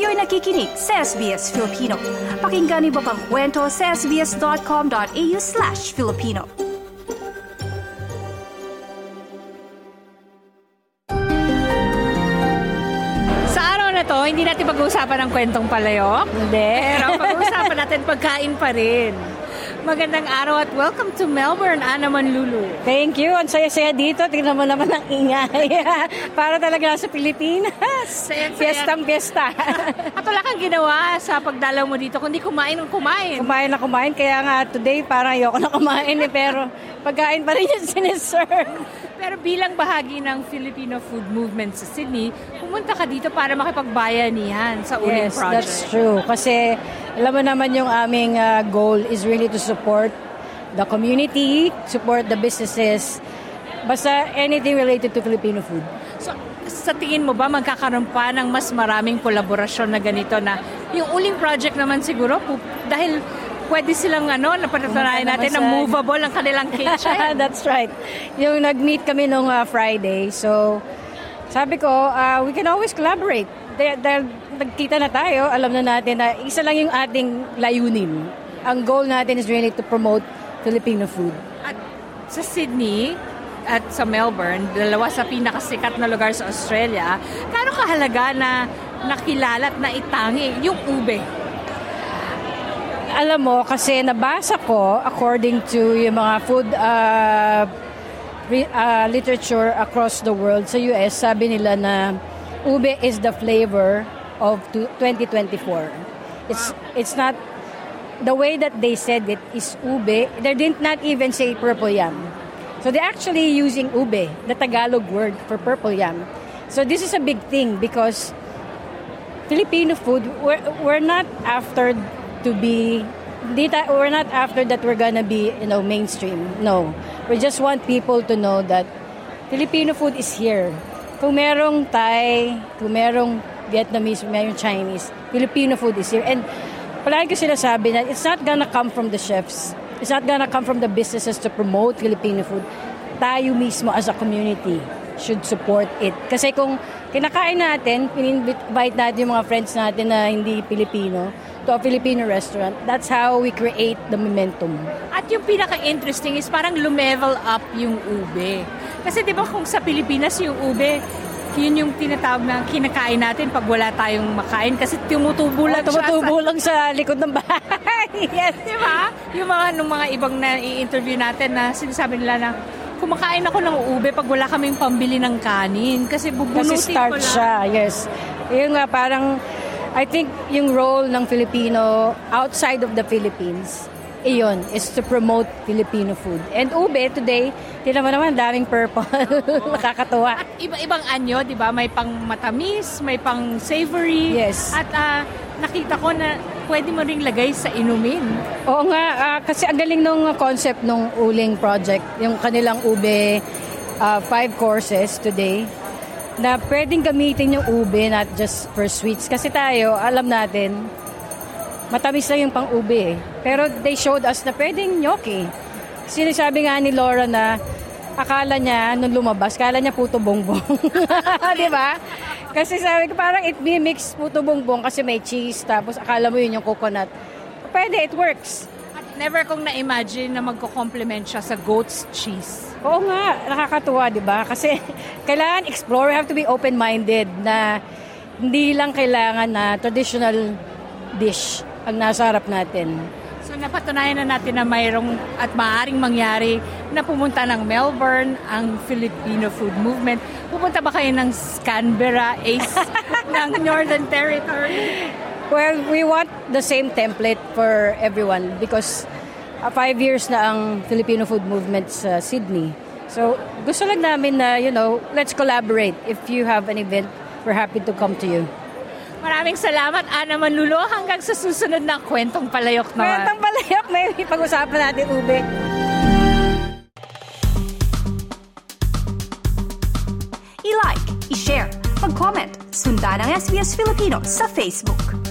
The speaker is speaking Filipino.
Kayo'y nakikinig sa SBS Filipino. Pakinggan niyo pa ang kwento sa sbs.com.au slash Filipino. Sa araw na to, hindi natin pag-uusapan ang kwentong palayok. Hindi. Pero pag-uusapan natin pagkain pa rin. Magandang araw at welcome to Melbourne, Ana Manlulu. Thank you. Ang saya-saya dito. Tingnan mo naman ang ingay. Para talaga nasa Pilipinas. Saya-saya. Fiestang fiesta. At wala kang ginawa sa pagdalaw mo dito, kundi kumain ng kumain. kumain na kumain. Kaya nga today parang ayoko na kumain eh. Pero pagkain pa rin yung siniserve. Pero bilang bahagi ng Filipino food movement sa Sydney, pumunta ka dito para makipagbayanihan sa uling Yes, project. that's true. Kasi alam mo naman yung aming uh, goal is really to support the community, support the businesses, basta anything related to Filipino food. So, sa tingin mo ba magkakaroon pa ng mas maraming kolaborasyon na ganito na yung uling project naman siguro dahil pwede silang ano, napatunayan natin na movable ang kanilang kitchen. That's right. Yung nag-meet kami nung uh, Friday. So, sabi ko, uh, we can always collaborate. Dahil nagkita na tayo, alam na natin na isa lang yung ating layunin. Ang goal natin is really to promote Filipino food. At sa Sydney at sa Melbourne, dalawa sa pinakasikat na lugar sa Australia, kano kahalaga na nakilala at naitangi yung ube? Alam mo, kasi nabasa ko, according to yung mga food uh, re- uh, literature across the world, sa US, sabi nila na ube is the flavor of to- 2024. It's, it's not, the way that they said it is ube, they did not even say purple yam. So they're actually using ube, the Tagalog word for purple yam. So this is a big thing because Filipino food, we're, we're not after to be, we're not after that we're gonna be, you know, mainstream. No. We just want people to know that Filipino food is here. Kung merong Thai, kung merong Vietnamese, merong Chinese, Filipino food is here. And palagi ko sinasabi na it's not gonna come from the chefs. It's not gonna come from the businesses to promote Filipino food. Tayo mismo as a community should support it. Kasi kung kinakain natin, in-invite natin yung mga friends natin na hindi Pilipino to a Filipino restaurant, that's how we create the momentum. At yung pinaka-interesting is parang lumevel up yung ube. Kasi di ba kung sa Pilipinas yung ube, yun yung tinatawag na kinakain natin pag wala tayong makain kasi tumutubo lang siya Tumutubo lang sa likod ng bahay. yes. Di ba? Yung mga, nung mga ibang na i-interview natin na sinasabi nila na kumakain ako ng ube pag wala kaming pambili ng kanin kasi bubulutin Kasi start ko lang. siya, yes. Yung nga parang, I think yung role ng Filipino outside of the Philippines, iyon, is to promote Filipino food. And ube today, tinan mo naman, daming purple. Nakakatuwa. At iba-ibang anyo, di ba? May pang matamis, may pang savory. Yes. At ah, nakita ko na pwede mo ring lagay sa inumin. Oo nga, ah, kasi ang galing nung concept nung Uling Project, yung kanilang ube, ah, five courses today, na pwedeng gamitin yung ube not just for sweets. Kasi tayo, alam natin, matamis lang yung pang-ube eh. Pero they showed us na pwedeng gnocchi. Sinasabi nga ni Laura na akala niya nung lumabas, akala niya puto bongbong. Di ba? Kasi sabi ko parang it mimics puto bongbong kasi may cheese tapos akala mo yun yung coconut. Pwede, it works. At never kong na-imagine na magko-complement siya sa goat's cheese. Oo nga, nakakatuwa, di ba? Kasi kailangan explore, we have to be open-minded na hindi lang kailangan na traditional dish ang nasa harap natin. So napatunayan na natin na mayroong at maaaring mangyari na pumunta ng Melbourne ang Filipino food movement. Pupunta ba kayo ng Canberra, Ace ng Northern Territory? Well, we want the same template for everyone because uh, five years na ang Filipino food movement sa Sydney. So, gusto lang namin na, you know, let's collaborate. If you have an event, we're happy to come to you. Maraming salamat, Ana Manlulo. Hanggang sa susunod na kwentong palayok naman. Kwentang palayok, may pag-usapan natin, Ube. I-like, i-share, mag-comment, sundan ang SBS Filipino sa Facebook.